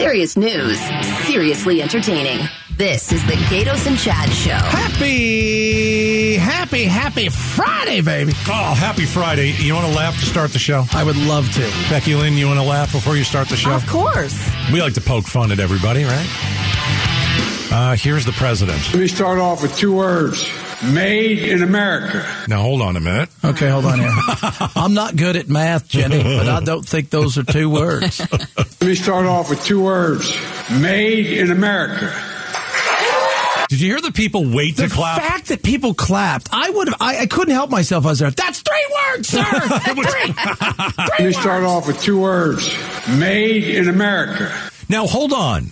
Serious news, seriously entertaining. This is the Gaydos and Chad Show. Happy, happy, happy Friday, baby. Oh, happy Friday. You want to laugh to start the show? I would love to. Becky Lynn, you want to laugh before you start the show? Of course. We like to poke fun at everybody, right? Uh, here's the president. Let me start off with two words made in America. Now, hold on a minute. Okay, hold on here. I'm not good at math, Jenny, but I don't think those are two words. Let me start off with two words made in America. Did you hear the people wait The to clap? The fact that people clapped, I would have, I, I couldn't help myself. I was there. That's three words, sir. That's three. Let me start off with two words made in America. now, hold on.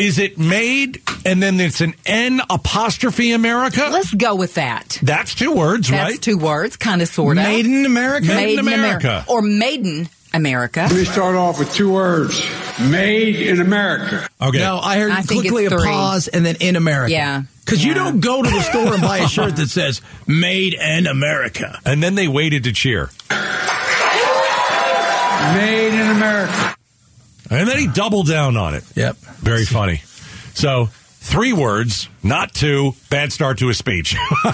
Is it made and then it's an N apostrophe America? Let's go with that. That's two words, That's right? two words, kind of, sort of. Made in America. Made in America. Or Maiden America. Let me start off with two words made in America. okay. No, I heard I quickly it's a three. pause and then in America. Yeah. Because you don't go to the store and buy a shirt that says "Made in America." and then they waited to cheer. Made in America. And then he doubled down on it. Yep. Very funny. So, three words, not two. Bad start to a speech.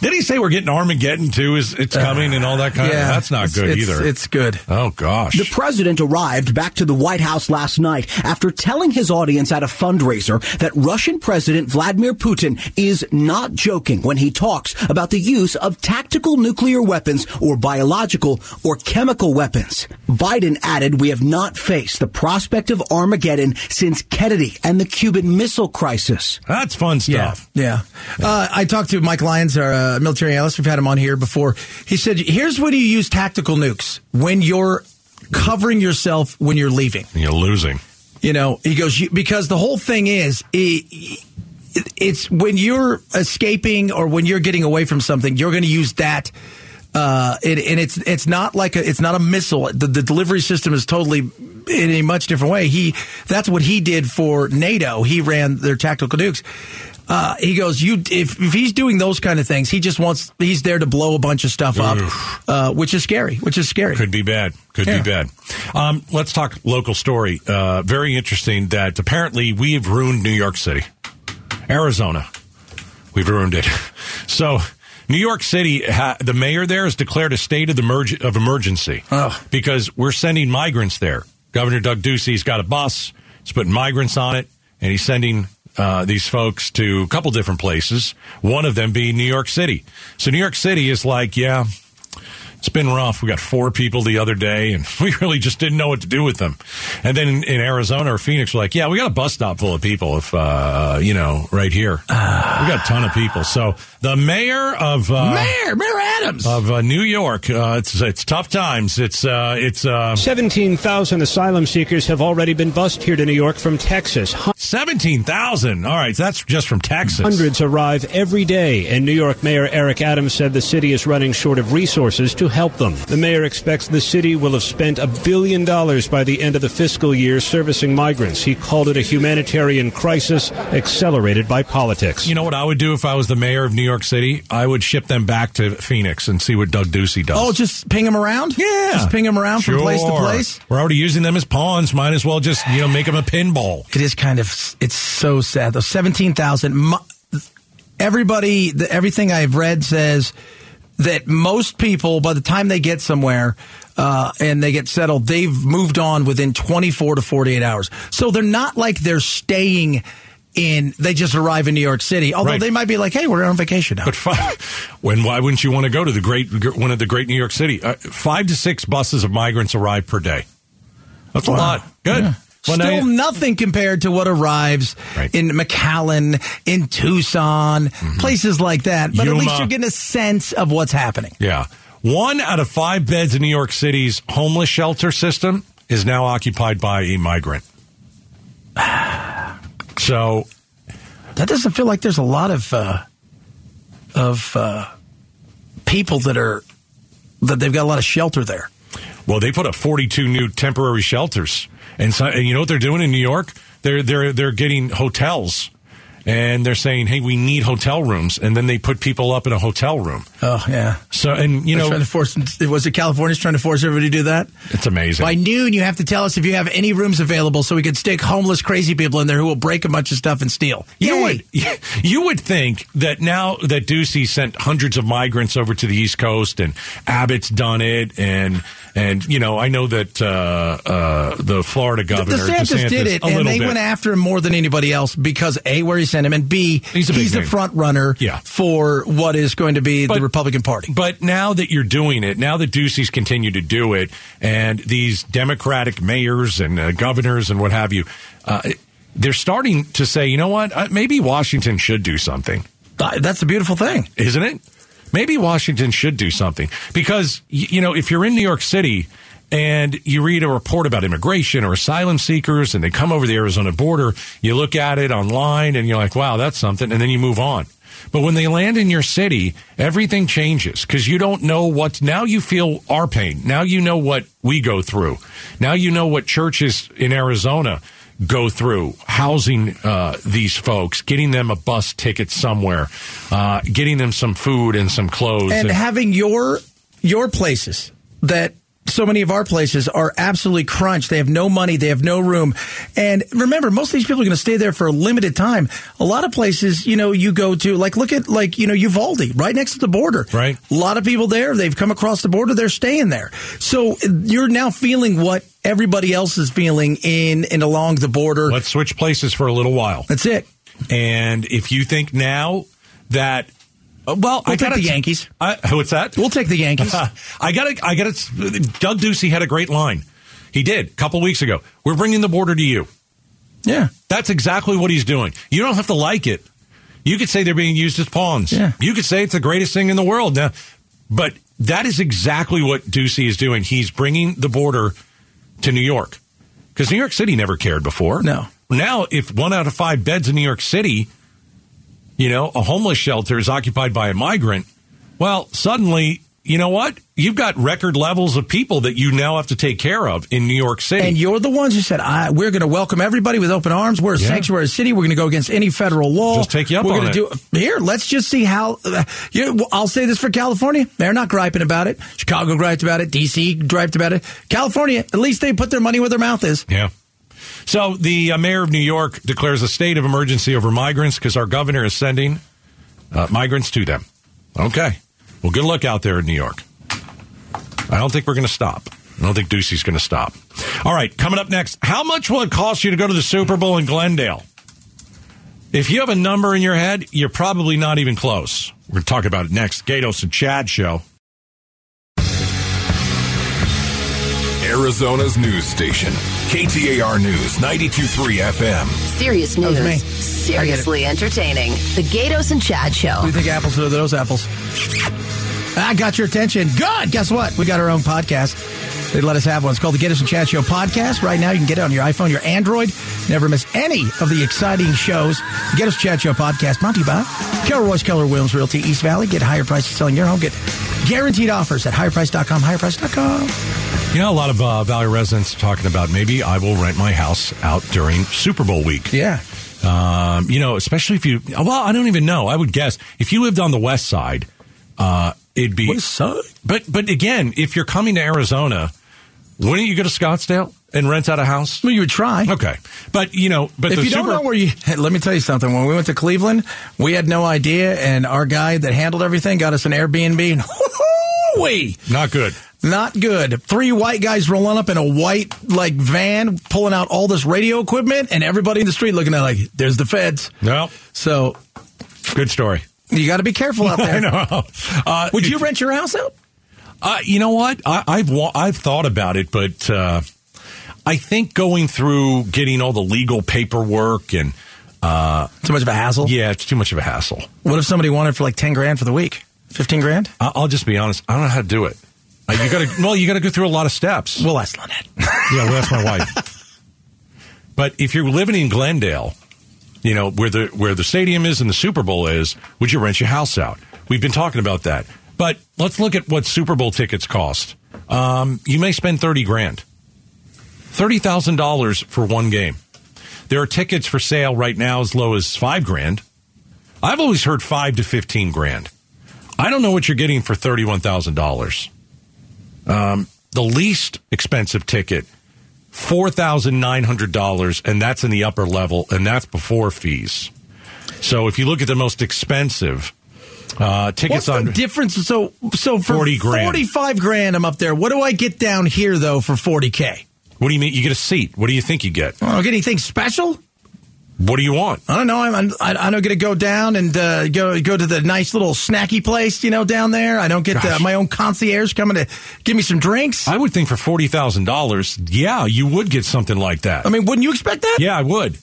Did he say we're getting Armageddon too? Is it's uh, coming and all that kind Yeah, of? That's not good it's- either. It's good. oh gosh. The president arrived back to the White House last night after telling his audience at a fundraiser that Russian President Vladimir Putin is not joking when he talks about the use of tactical nuclear weapons or biological or chemical weapons. Biden added, we have not faced the prospect of Armageddon since Kennedy and the Cuban Missile Crisis. That's fun stuff. Yeah. Uh, I talked to Mike Lyons, our uh, military analyst. We've had him on here before. He said, here's when you use tactical nukes when you're covering yourself when you're leaving. You're losing. You know, he goes, because the whole thing is, it, it's when you're escaping or when you're getting away from something, you're going to use that. Uh, it, and it's it's not like a, it's not a missile. The, the delivery system is totally in a much different way. He that's what he did for NATO. He ran their tactical nukes. Uh, he goes, you if, if he's doing those kind of things, he just wants he's there to blow a bunch of stuff up, uh, which is scary. Which is scary. Could be bad. Could Yeah. be bad. Um, let's talk local story. Uh, very interesting that apparently we've ruined New York City, Arizona. We've ruined it. So, New York City, ha- the mayor there has declared a state of, emerg- of emergency Ugh. because we're sending migrants there. Governor Doug Ducey's got a bus. He's putting migrants on it, and he's sending uh, these folks to a couple different places. One of them being New York City. So New York City is like, yeah, it's been rough. We got four people the other day, and we really just didn't know what to do with them. And then in, in Arizona or Phoenix, we're like, yeah, we got a bus stop full of people. If uh, you know, right here, we got a ton of people. So the mayor of uh, Mayor Mayor Adams. of uh, New York, uh, it's it's tough times. It's uh, it's uh, 17,000 asylum seekers have already been bused here to New York from Texas. seventeen thousand. All right, that's just from Texas. Hundreds arrive every day, and New York Mayor Eric Adams said the city is running short of resources to help them. The mayor expects the city will have spent a billion dollars by the end of the fiscal year servicing migrants. He called it a humanitarian crisis accelerated by politics. You know what I would do if I was the mayor of New York City? I would ship them back to Phoenix and see what Doug Ducey does. Oh, just ping them around? Yeah. Just ping them around from place to place? We're already using them as pawns. Might as well just, you know, make them a pinball. It is kind of, it's so sad. Those 17,000, mo- everybody, the, everything I've read says that most people, by the time they get somewhere, uh, and they get settled, they've moved on within 24 to 48 hours. So they're not like they're staying in, they just arrive in New York City. Although Right. they might be like, hey, we're on vacation now. But fi- when why wouldn't you want to go to the great one of the great New York City? Uh, five to six buses of migrants arrive per day. That's a lot. Good. Yeah. Well, Still you- nothing compared to what arrives Right. in McAllen, in Tucson, places like that. But at least Mm-hmm. You're getting a sense of what's happening. yeah. One out of five beds in New York City's homeless shelter system is now occupied by a migrant. So That doesn't feel like there's a lot of uh, of uh, people that are that they've got a lot of shelter there. Well, they put up 42 new temporary shelters, and, so, and you know what they're doing in New York? They're they're they're getting hotels and they're saying, "Hey, we need hotel rooms," and then they put people up in a hotel room. Oh yeah. So, and you They're know, trying to force. Was it California's trying to force everybody to do that? it's amazing. By noon, you have to tell us if you have any rooms available, so we can stick homeless, crazy people in there who will break a bunch of stuff and steal. You Yay. would you would think that now that Ducey sent hundreds of migrants over to the East Coast and Abbott's done it and and you know I know that uh, uh, the Florida governor DeSantis, did it, and they bit. went after him more than anybody else because a where he sent him, and b He's a the front runner Yeah. for what is going to be But- the Republican Party. But now that you're doing it, now that Ducey's continue to do it, and these Democratic mayors and uh, governors and what have you, uh, they're starting to say, you know what, uh, maybe Washington should do something. Uh, That's a beautiful thing. isn't it? Maybe Washington should do something because you know if you're in New York City and you read a report about immigration or asylum seekers and they come over the Arizona border, you look at it online and you're like, "Wow, that's something," and then you move on. But when they land in your city, everything changes because you don't know what. Now you feel our pain. Now you know what we go through. Now you know what churches in Arizona go through housing uh, these folks, getting them a bus ticket somewhere, uh, getting them some food and some clothes. and and- having your your places that so many of our places are absolutely crunched. They have no money. They have no room. And remember, most of these people are going to stay there for a limited time. A lot of places, you know, you go to, like, look at, like, you know, Uvalde, right next to the border. Right. A lot of people there, they've come across the border, they're staying there. So you're now feeling what everybody else is feeling in and along the border. Let's switch places for a little while. That's it. And if you think now that, uh, well, We'll I got the Yankees. I, what's that? We'll take the Yankees. I got it. I got to, Doug Ducey had a great line. He did a couple weeks ago. We're bringing the border to you. yeah. That's exactly what he's doing. You don't have to like it. You could say they're being used as pawns. Yeah. You could say it's the greatest thing in the world. Now, but that is exactly what Ducey is doing. He's bringing the border to New York because New York City never cared before. No. Now, if one out of five beds in New York City, you know, a homeless shelter is occupied by a migrant, well, suddenly, you know what? You've got record levels of people that you now have to take care of in New York City. And you're the ones who said, I, we're going to welcome everybody with open arms. We're a Yeah. sanctuary city. We're going to go against any federal law. Just take you up we're on gonna it. Do, here, let's just see how. Uh, you know, I'll say this for California. They're not griping about it. Chicago griped about it. D.C. griped about it. California, at least they put their money where their mouth is. Yeah. So the uh, mayor of New York declares a state of emergency over migrants because our governor is sending uh, migrants to them. Okay. Well, good luck out there in New York. I don't think we're going to stop. I don't think Ducey's going to stop. All right, coming up next, how much will it cost you to go to the Super Bowl in Glendale? If you have a number in your head, you're probably not even close. We're going to talk about it next. Gaydos and Chad show. Arizona's news station, KTAR News 92.3 FM. Serious was me. news. Seriously entertaining. The Gaydos and Chad Show. What do you think apples are those apples? I got your attention. Good. Guess what? We got our own podcast. They let us have one. It's called the Gaydos and Chad Show podcast. Right now, you can get it on your iPhone, your Android. Never miss any of the exciting shows. The Gaydos Chad Show podcast brought to you by Keller Royce, Keller Williams Realty, East Valley. Get higher prices selling your home. Get guaranteed offers at higherprice.com, higherprice.com. You know, a lot of uh, Valley residents are talking about maybe I will rent my house out during Super Bowl week. Yeah. Um, you know, especially if you, well, I don't even know. I would guess if you lived on the west side, uh, it'd be. West side? But, but again, if you're coming to Arizona, wouldn't you go to Scottsdale and rent out a house? Well, you would try. Okay. But, you know, but If you don't know where you, let me tell you something. When we went to Cleveland, we had no idea, and our guy that handled everything got us an Airbnb. And we not good. Not good. Three white guys rolling up in a white like van, pulling out all this radio equipment, and everybody in the street looking at it like, "There's the feds." No, So good story. you got to be careful out there. I know. Uh, Would you rent your house out? Uh, you know what? I, I've wa- I've thought about it, but uh, I think going through getting all the legal paperwork and uh, Too much of a hassle. yeah, it's too much of a hassle. What if somebody wanted for like ten grand for the week? Fifteen grand? I- I'll just be honest. I don't know how to do it. Uh, you got to well, you got to go through a lot of steps. Well, that's not it. Yeah, well, that's my wife. But if you're living in Glendale, you know where the where the stadium is and the Super Bowl is, would you rent your house out? We've been talking about that. But let's look at what Super Bowl tickets cost. Um, you may spend thirty grand, thirty thousand dollars for one game. there are tickets for sale right now as low as five grand. I've always heard five to fifteen grand. I don't know what you're getting for thirty-one thousand dollars. Um, the least expensive ticket, four thousand nine hundred dollars, and that's in the upper level, and that's before fees. So if you look at the most expensive uh, tickets What's on the difference? So, so for 40 grand. 45 grand, I'm up there. What do I get down here, though, for 40K? What do you mean? You get a seat. What do you think you get? I don't get anything special. What do you want? I don't know. I'm, I'm I, I don't get to go down and uh, go go to the nice little snacky place, you know, down there. I don't get uh, my own concierge coming to give me some drinks. I would think for forty thousand dollars, yeah, you would get something like that. I mean, wouldn't you expect that? yeah, I would.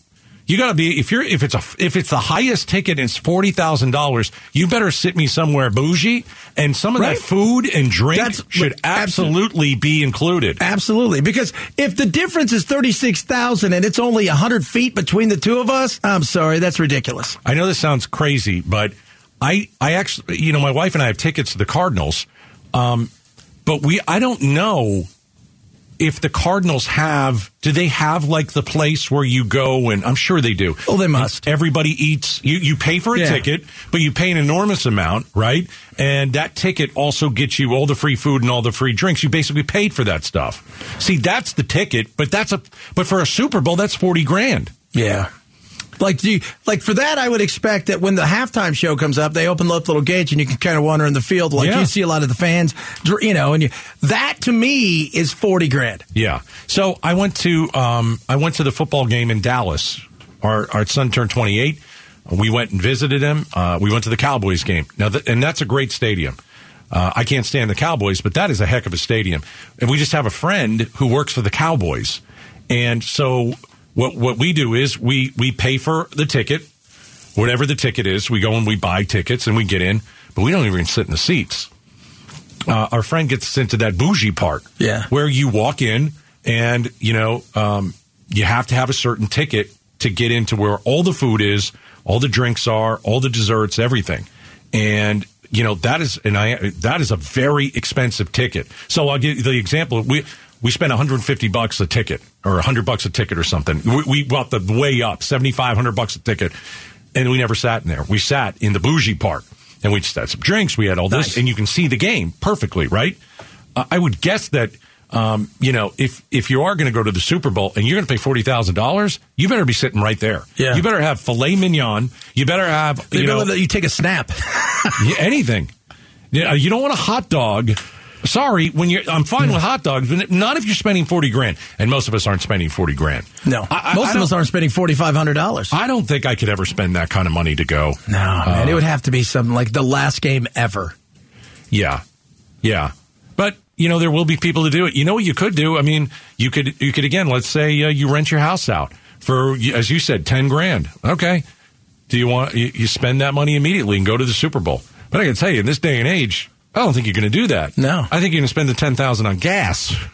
You got to be if you're if it's a if it's the highest ticket and it's forty thousand dollars, you better sit me somewhere bougie, and some of Right. that food and drink That's- should look, abso- absolutely be included. Absolutely, because if the difference is thirty six thousand and it's only hundred feet between the two of us, I'm sorry, that's ridiculous. I know this sounds crazy, but I I actually you know my wife and I have tickets to the Cardinals, um, but we I don't know if the Cardinals have do they have like the place where you go and I'm sure they do. Oh, they must. Everybody eats. You you pay for a Yeah. ticket, but you pay an enormous amount, right? And that ticket also gets you all the free food and all the free drinks. You basically paid for that stuff. See, that's the ticket, but that's a but for a Super Bowl that's forty grand. Yeah. Like do you, like for that, I would expect that when the halftime show comes up, they open up little gates and you can kind of wander in the field. Like Yeah. you see a lot of the fans, you know, and you, that to me is forty grand. Yeah. So I went to um, I went to the football game in Dallas. Our our son turned 28. We went and visited him. Uh, we went to the Cowboys game. Now, th- and that's a great stadium. Uh, I can't stand the Cowboys, but that is a heck of a stadium. And we just have a friend who works for the Cowboys, and so what what we do is we we pay for the ticket, whatever the ticket is. We go and we buy tickets and we get in, but we don't even sit in the seats uh, our friend gets us into that bougie part. Yeah. Where you walk in and, you know, um, you have to have a certain ticket to get into where all the food is, all the drinks are, all the desserts, everything. And, you know, that is, and I, that is a very expensive ticket. So I'll give you the example. We, we spent 150 bucks a ticket or 100 bucks a ticket or something. We, we bought the way up, 7,500 bucks a ticket. And we never sat in there. We sat in the bougie part and we just had some drinks. We had all this Nice. and you can see the game perfectly, right? Uh, I would guess that, um, you know, if if you are going to go to the Super Bowl and you're going to pay forty thousand dollars, you better be sitting right there. Yeah. You better have filet mignon. You better have They you know better let you take a snap. anything. Yeah, you don't want a hot dog. Sorry, when you're, I'm fine with hot dogs, but not if you're spending forty grand. And most of us aren't spending forty grand. No, I- I- most I of us aren't spending forty five hundred dollars. I don't think I could ever spend that kind of money to go. No, man, it would have to be something like the last game ever. Yeah, yeah. But you know there will be people to do it. You know what you could do? I mean, you could you could again. Let's say uh, you rent your house out for, as you said, ten grand. Okay. Do you want you, you spend that money immediately and go to the Super Bowl? But I can tell you, in this day and age, I don't think you're going to do that. No. I think you're going to spend the ten thousand on gas.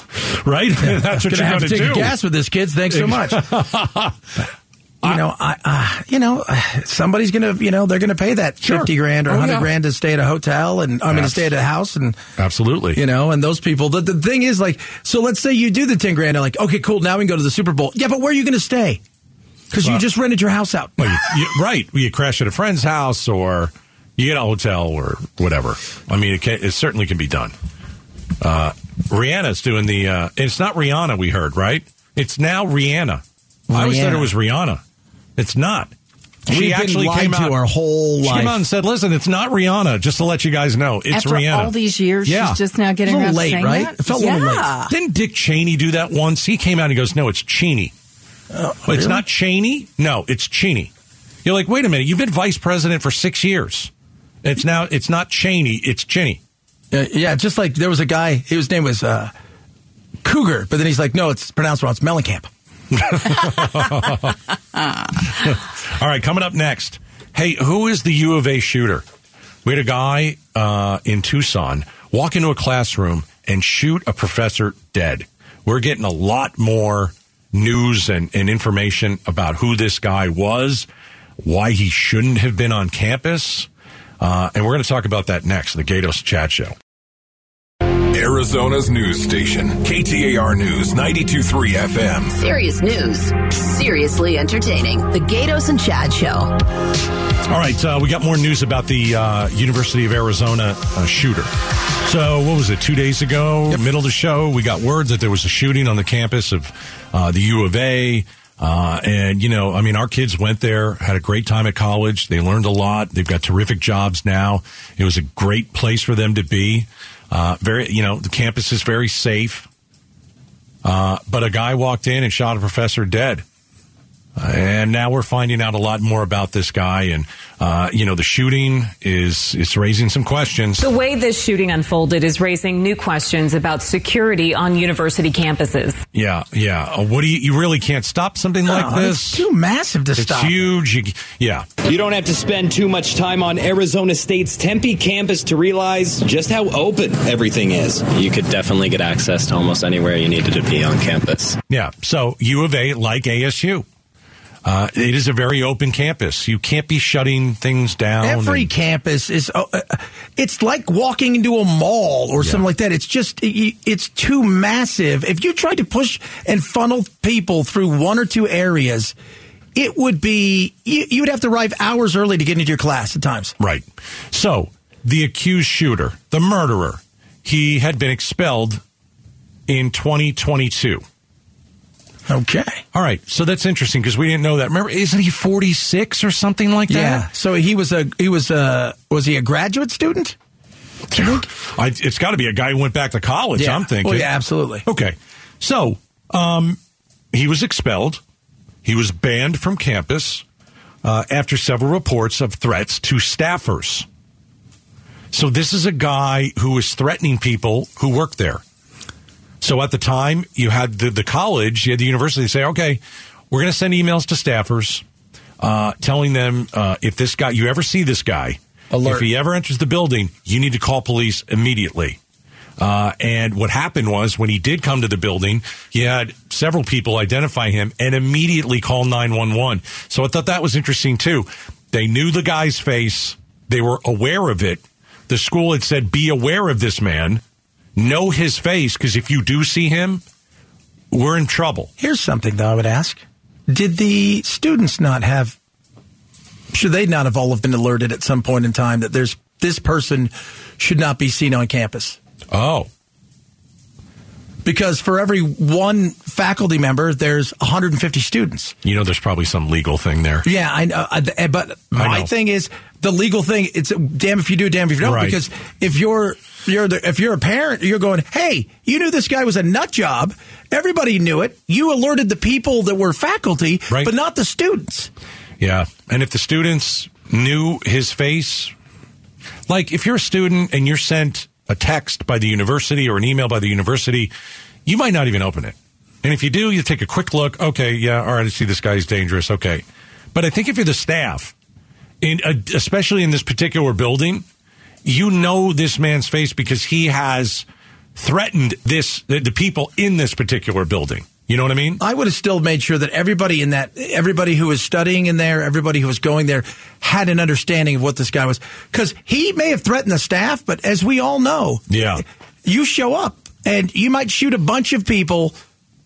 Right? That's what Gonna you're have going to take do. gas with this, kids. Thanks so much. you know, I, uh, you know, somebody's gonna, you know, they're gonna pay that Sure. fifty grand or Oh, hundred yeah. grand to stay at a hotel, and I mean to stay at a house, and Absolutely. you know, and those people. The, the thing is, like, so let's say you do the ten grand, and like, okay, cool, now we can go to the Super Bowl. Yeah, but where are you gonna stay? Because you just rented your house out. Well, you, you, right. You crash at a friend's house or you get a hotel or whatever. I mean, it, can, it certainly can be done. Uh, Rihanna's doing the, uh, it's not Rihanna we heard, right? It's now Rihanna. I always thought it was Rihanna. It's not. We've She been actually came to out our whole She life. came out and said, "Listen, it's not Rihanna." Just to let you guys know, it's After Rihanna. all these years, Yeah. she's just now getting a little around late, saying right? that? It felt a little late. Didn't Dick Cheney do that once? He came out and goes, "No, it's Cheney." It's not Cheney. No, it's Cheney. You're like, wait a minute. You've been vice president for six years. It's now. It's not Cheney. It's Cheney. Uh, yeah, just like there was a guy, his name was uh, Cougar, but then he's like, no, it's pronounced wrong. It's Mellencamp. All right, coming up next. Hey, who is the U of A shooter? We had a guy uh, in Tucson walk into a classroom and shoot a professor dead. We're getting a lot more news and, and information about who this guy was, why he shouldn't have been on campus, uh, and we're going to talk about that next. The Gaydos Chad Show. Arizona's news station, KTAR News 923 FM. Serious news, seriously entertaining. The Gaydos and Chad Show. All right, uh, we got more news about the uh, University of Arizona uh, shooter. So, what was it, two days ago, middle of the show, we got word that there was a shooting on the campus of uh, the U of A. Uh, and, you know, I mean, our kids went there, had a great time at college. They learned a lot. They've got terrific jobs now. It was a great place for them to be. Uh, very, you know, the campus is very safe. Uh, but a guy walked in and shot a professor dead. And now we're finding out a lot more about this guy, and uh, you know the shooting is is raising some questions. The way this shooting unfolded is raising new questions about security on university campuses. Yeah, yeah. Uh, what do you? You really can't stop something like No, this. It's too massive to It's stop. huge. You- yeah. You don't have to spend too much time on Arizona State's Tempe campus to realize just how open everything is. You could definitely get access to almost anywhere you needed to be on campus. Yeah. So U of A, like ASU, uh, it is a very open campus. You can't be shutting things down. Every and- campus is, uh, uh, it's like walking into a mall or something like that. It's just, it's too massive. If you tried to push and funnel people through one or two areas, it would be, you, you would have to arrive hours early to get into your class at times. Right. So the accused shooter, the murderer, he had been expelled in 2022. Okay. All right. So that's interesting because we didn't know that. Remember, isn't he 46 or something like that? Yeah. So he was a, he was a, was he a graduate student? I, it's got to be a guy who went back to college, Yeah. I'm thinking. Oh, yeah, absolutely. Okay. So, um, he was expelled. He was banned from campus uh, after several reports of threats to staffers. So, this is a guy who is threatening people who work there. So, at the time, you had the, the college, you had the university say, okay, we're going to send emails to staffers uh, telling them uh, if this guy, you ever see this guy, Alert. if he ever enters the building, you need to call police immediately. Uh, and what happened was when he did come to the building, he had several people identify him and immediately call 911. So I thought that was interesting too. They knew the guy's face. They were aware of it. The school had said, be aware of this man. Know his face because if you do see him, we're in trouble. Here's something though I would ask. Did the students not have should they not have all have been alerted at some point in time that there's this person should not be seen on campus? Oh. Because for every one faculty member, there's 150 students. You know, there's probably some legal thing there. Yeah, I know. Uh, eh, I- I- But my know. thing is the legal thing. It's damn if you do, damn if you don't. Right. Because if you're you're the, if you're a parent, you're going, hey, you knew this guy was a nut job. Everybody knew it. You alerted the people that were faculty, Right. but not the students. Yeah. And if the students knew his face, like if you're a student and you're sent a text by the university or an email by the university, you might not even open it. And if you do, you take a quick look. Okay, yeah, all right, I see this guy's dangerous. Okay. But I think if you're the staff, in, uh, especially in this particular building, you know this man's face because he has threatened this the, the people in this particular building. You know what I mean? I would have still made sure that everybody in that, everybody who was studying in there, everybody who was going there had an understanding of what this guy was. Because he may have threatened the staff, but as we all know, Yeah. you show up and you might shoot a bunch of people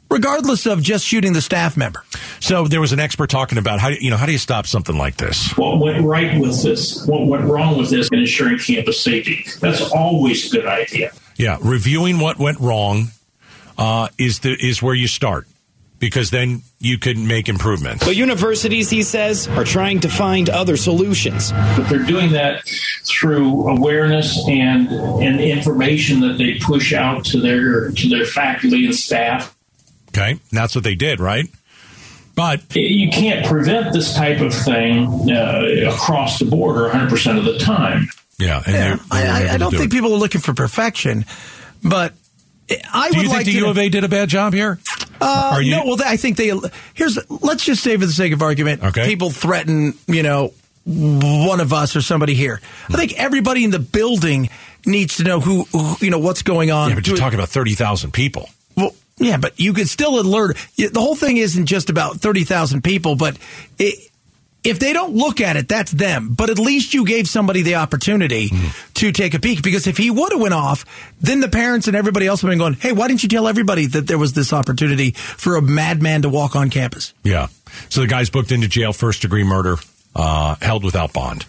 regardless of just shooting the staff member. So there was an expert talking about how do- you know how do you stop something like this? What went right with this? What went wrong with this And ensuring campus safety? That's always a good idea. Yeah, reviewing what went wrong uh, is the is where you start because then you can make improvements. But universities, he says, are trying to find other solutions. But they're doing that through awareness and and information that they push out to their to their faculty and staff. Okay, and that's what they did, right? But you can't prevent this type of thing uh, across the border 100 percent of the time. Yeah, and Yeah, they- they I, I, I don't do think it. people are looking for perfection, but I Do would you like the to U of A did a bad job here? Uh, Are you- no, well, I think they. Here's. Let's just say, for the sake of argument, Okay. people threaten, you know, one of us or somebody here. I think everybody in the building needs to know who, who you know, what's going on. Yeah, but you're talking about thirty thousand people. Yeah, but you could still alert. The whole thing isn't just about thirty thousand people, but it, if they don't look at it, that's them. But at least you gave somebody the opportunity to take a peek. Because if he would have went off, then the parents and everybody else would have been going, "Hey, why didn't you tell everybody that there was this opportunity for a madman to walk on campus?" Yeah. So the guy's booked into jail, first degree murder, uh, held without bond.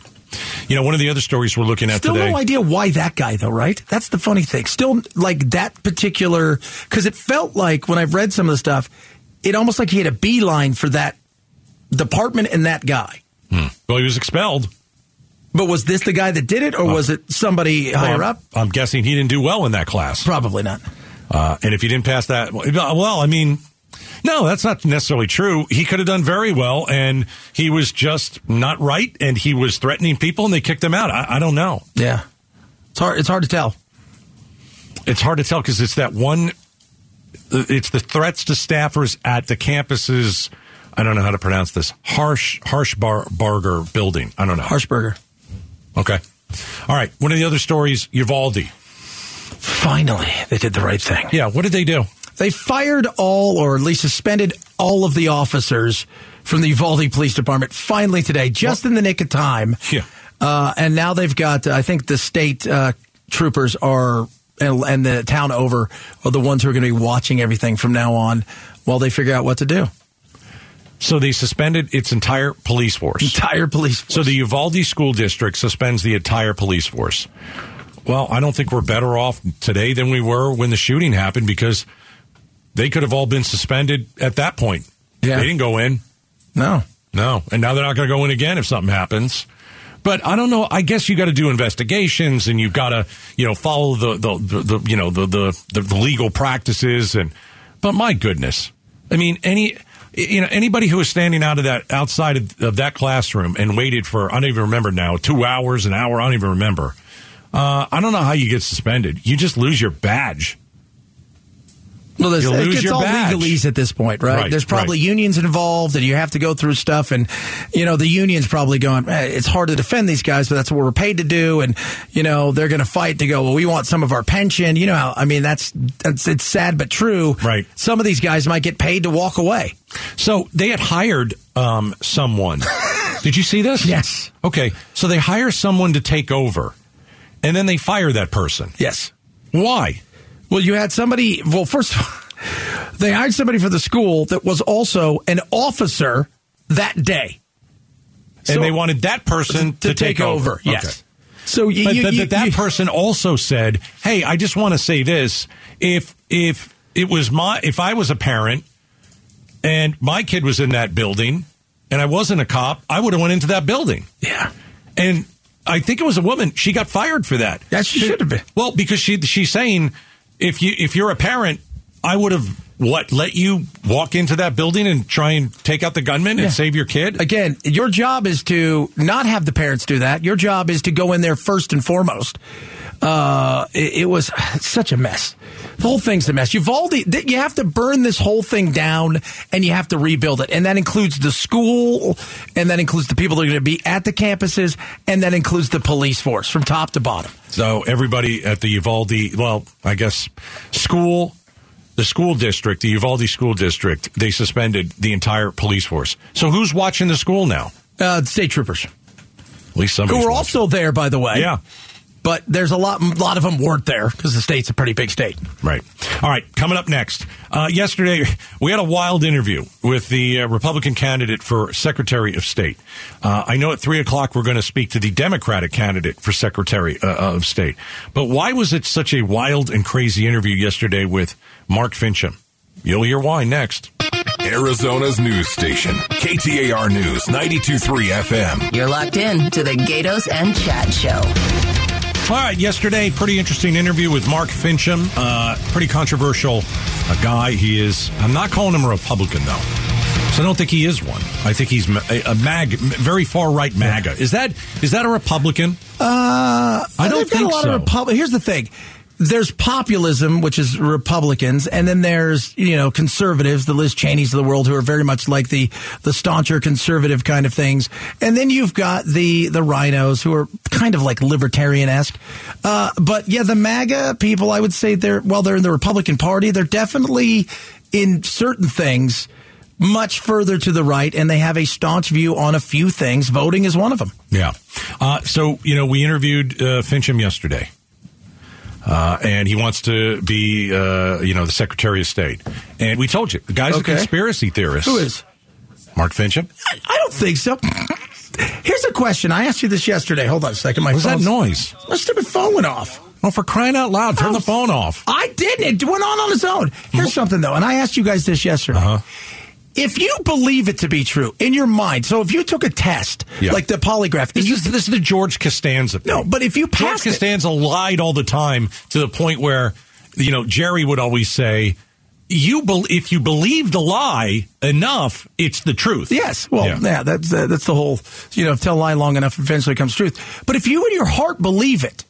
You know, one of the other stories we're looking at Still today. no idea why that guy though, right? That's the funny thing. Still like that particular because it felt like when I've read some of the stuff, it almost like he had a beeline for that department and that guy. Hmm. Well, he was expelled. But was this the guy that did it, or was it somebody higher up? I'm guessing he didn't do well in that class. Probably not. Uh, and if he didn't pass that, well, I mean, no, that's not necessarily true. He could have done very well, and he was just not right, and he was threatening people, and they kicked him out. I, I don't know. Yeah, it's hard. It's hard to tell. It's hard to tell because it's that one. It's the threats to staffers at the campuses. I don't know how to pronounce this. Harsh Harshbarger building. I don't know. Harshberger. Okay. All right. One of the other stories, Uvalde. Finally, they did the right thing. Yeah. What did they do? They fired all, or at least suspended all of the officers from the Uvalde Police Department. Finally today, just in the nick of time. Yeah. Uh, and now they've got. I think the state uh, troopers are and, and the town over are the ones who are going to be watching everything from now on while they figure out what to do. So they suspended its entire police force. Entire police force. So the Uvalde School District suspends the entire police force. Well, I don't think we're better off today than we were when the shooting happened because they could have all been suspended at that point. Yeah. They didn't go in. No. No. And now they're not going to go in again if something happens. But I don't know. I guess you got to do investigations and you've got to, you know, follow the, the, the, the you know, the, the, the, the legal practices. And, but my goodness. I mean, any, you know, anybody who was standing out of that, outside of, of that classroom and waited for, I don't even remember now, two hours, an hour, I don't even remember. Uh, I don't know how you get suspended. You just lose your badge. Well, there's, You it lose gets your all badge. legalese at this point, right? Right, there's probably right. unions involved, and you have to go through stuff. And you know, the union's probably going. "Eh, It's hard to defend these guys, but that's what we're paid to do. And you know, they're going to fight to go. Well, we want some of our pension. You know, how I mean, that's, that's it's sad but true. Right. Some of these guys might get paid to walk away. So they had hired um, someone. Did you see this? Yes. Okay. So they hire someone to take over, and then they fire that person. Yes. Why? Well, you had somebody. Well, first they hired somebody for the school that was also an officer that day. And they wanted that person to, to take over. Yes. Okay. So you, But, you- you- that person also said, "Hey, I just want to say this: if if it was my if I was a parent and my kid was in that building and I wasn't a cop, I would have went into that building." Yeah. And I think it was a woman. She got fired for that. Yeah, she should have been. Well, because she she's saying if you if you're a parent, I would have what let you walk into that building and try and take out the gunman Yeah. and save your kid. Again, your job is to not have the parents do that. Your job is to go in there first and foremost. Uh, it, it was such a mess. The whole thing's a mess. Uvalde, th- you have to burn this whole thing down and you have to rebuild it. And that includes the school and that includes the people that are going to be at the campuses and that includes the police force from top to bottom. So everybody at the Uvalde, well, I guess school, the school district, the Uvalde school district, they suspended the entire police force. So who's watching the school now? Uh, state troopers. At least some Who were also there, by the way. Yeah. But there's a lot, lot of them weren't there because the state's a pretty big state. Right. All right. Coming up next. Uh, yesterday, we had a wild interview with the uh, Republican candidate for Secretary of State. Uh, I know at 3 o'clock we're going to speak to the Democratic candidate for Secretary uh, of State. But why was it such a wild and crazy interview yesterday with Mark Finchem? You'll hear why next. Arizona's news station, KTAR News 92.3 FM. You're locked in to the Gaydos and Chad Show. All right, yesterday, pretty interesting interview with Mark Finchem. Uh, pretty controversial a guy. He is. I'm not calling him a Republican though, so I don't think he is one. I think he's a, a mag, very far right MAGA. Is that is that a Republican? Uh, I don't they've got think a lot so. Of Repub- Here's the thing. There's populism, which is Republicans, and then there's you know conservatives, the Liz Cheneys of the world, who are very much like the the stauncher conservative kind of things, and then you've got the the rhinos who are kind of like libertarian esque. Uh, but yeah, the MAGA people, I would say they're well, they're in the Republican Party. They're definitely in certain things much further to the right, and they have a staunch view on a few things. Voting is one of them. Yeah. Uh, so, you know, we interviewed uh, Finchem yesterday. Uh, and he wants to be, uh, you know, the Secretary of State. And we told you, the guy's Okay. a conspiracy theorist. Who is? Mark Finchem. I, I don't think so. Here's a question. I asked you this yesterday. Hold on a second. My What was that noise? My stupid phone went off. Oh, for crying out loud, turn the phone off. I didn't. It went on on its own. Here's something though, and I asked you guys this yesterday. Uh-huh. If you believe it to be true in your mind, so if you took a test, Yeah. like the polygraph, This you, is, this is the George Costanza thing. no, but if you George passed it, Costanza lied all the time to the point where, you know, Jerry would always say, "You, bel if you believe the lie enough, it's the truth." Yes. Well, Yeah. yeah, that's uh, that's the whole. You know, tell a lie long enough, eventually comes truth. But if you in your heart believe it,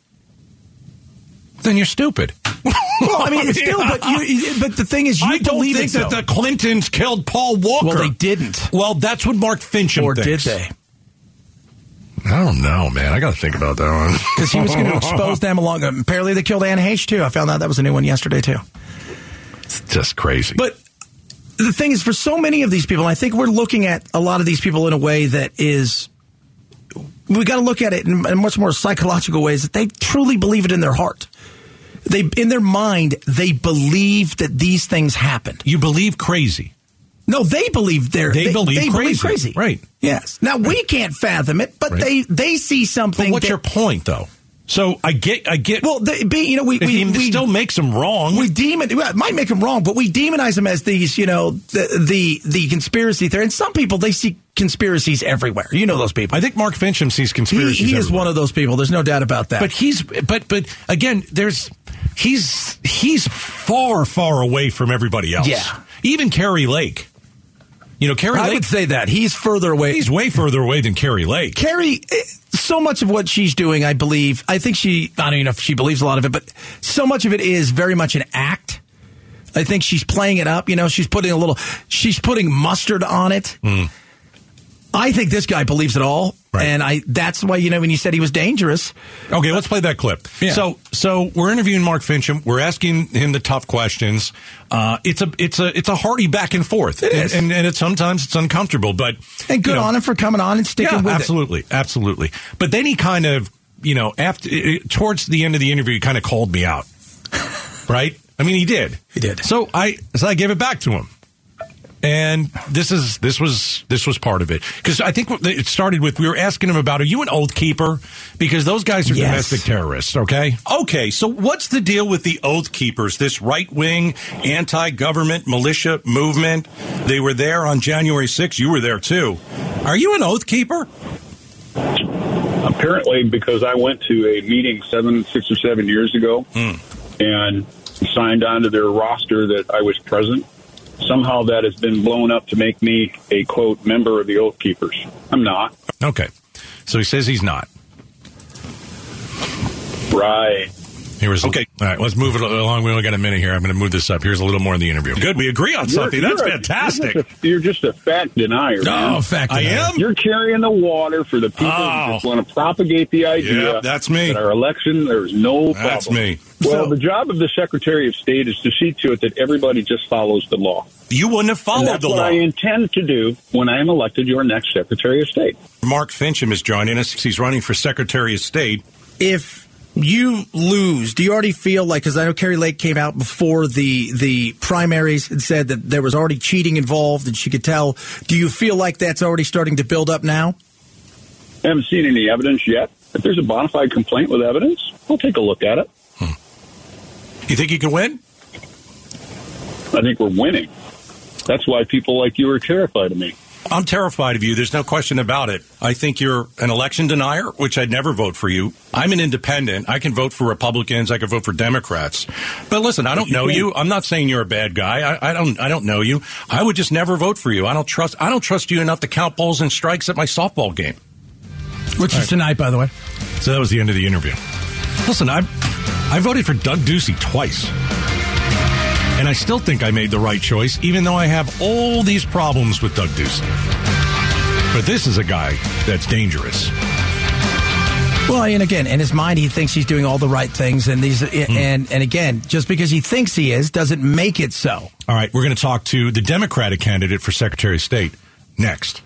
then you're stupid. well, I mean, it's still. But you, but the thing is, you I don't believe think it. that though. the Clintons killed Paul Walker. Well, they didn't. Well, that's what Mark Finchem or thinks. did they? I don't know, man. I got to think about that one. Because he was going to expose them along. Apparently, they killed Anne Heche too. I found out that was a new one yesterday too. It's just crazy. But the thing is, for so many of these people, I think we're looking at a lot of these people in a way that is. We got to look at it in, in much more psychological ways that they truly believe it in their heart. They, in their mind, they believe that these things happened. you believe crazy. No, they believe they're They believe crazy. crazy. Right. Yes. Now we can't fathom it, but Right. they they see something. But what's that- your point, though? So I get, I get. well? They, be, you know, we we, we still makes them wrong. we demon might make them wrong, but we demonize them as these, you know, the the, the conspiracy theory. And some people they see conspiracies everywhere. You know those people. I think Mark Finchem sees conspiracies. he is one of those people. There's no doubt about that. But he's, but but again, there's he's he's far far away from everybody else. Yeah. even Kari Lake. You know, Kari I would say that he's further away. he's way further away than Kari Lake. Kari, eh, so much of what she's doing, I believe, I think she, I don't even know if she believes a lot of it, but so much of it is very much an act. I think she's playing it up. You know, she's putting a little, she's putting mustard on it. I think this guy believes it all. Right. And I, that's why, you know, when you said he was dangerous, Okay, let's play that clip. Yeah. So, so we're interviewing Mark Finchem. We're asking him the tough questions. Uh, it's a, it's a, it's a hearty back and forth. It is. and, and it's sometimes it's uncomfortable, but and good you know, on him for coming on and sticking yeah, with absolutely, absolutely. But then he kind of, you know, after it, towards the end of the interview, he kind of called me out. right? I mean, he did. He did. So I, so I gave it back to him. And this is this was this was part of it. Because I think it started with we were asking him about are you an oath keeper? Because those guys are Yes. domestic terrorists okay? Okay so what's the deal with the oath keepers? This right wing anti government militia movement? They were there on January 6th you were there too. Are you an oath keeper? Apparently, because I went to a meeting seven, six or seven years ago hmm. and signed onto their roster that I was present, somehow that has been blown up to make me a quote member of the Oath Keepers. I'm not. okay so he says he's not Right. Here was okay all right let's move it along we only got a minute here I'm going to move this up here's a little more in the interview good we agree on something You're- that's you're a- fantastic You're just, a, you're just a fact denier. Oh, man. Oh, fact I denier. am You're carrying the water for the people Oh. who just oh. want to propagate the idea Yeah, that's me. that our election, there's no problem. That's me. Well, So- the job of the Secretary of State is to see to it that everybody just follows the law. you wouldn't have And followed that's the what law I intend to do when I am elected your next Secretary of State. Mark Finchem is joining us. He's running for Secretary of State. if you lose, do you already feel like? Because I know Kari Lake came out before the the primaries and said that there was already cheating involved, and she could tell. Do you feel like that's already starting to build up now? I haven't seen any evidence yet. If there's a bona fide complaint with evidence, I'll take a look at it. You think you can win? I think we're winning. That's why people like you are terrified of me. I'm terrified of you. There's no question about it. I think you're an election denier, which I'd never vote for you. I'm an independent. I can vote for Republicans. I can vote for Democrats. But listen, I don't know you. I'm not saying you're a bad guy. I, I don't. I don't know you. I would just never vote for you. I don't trust. I don't trust you enough to count balls and strikes at my softball game. Which is tonight, by the way. So that was the end of the interview. Listen, I I voted for Doug Ducey twice. And I still think I made the right choice, even though I have all these problems with Doug Ducey. But this is a guy that's dangerous. Well, and again, in his mind, he thinks he's doing all the right things, and these, Hmm. and and again, just because he thinks he is, doesn't make it so. All right, we're going to talk to the Democratic candidate for Secretary of State next.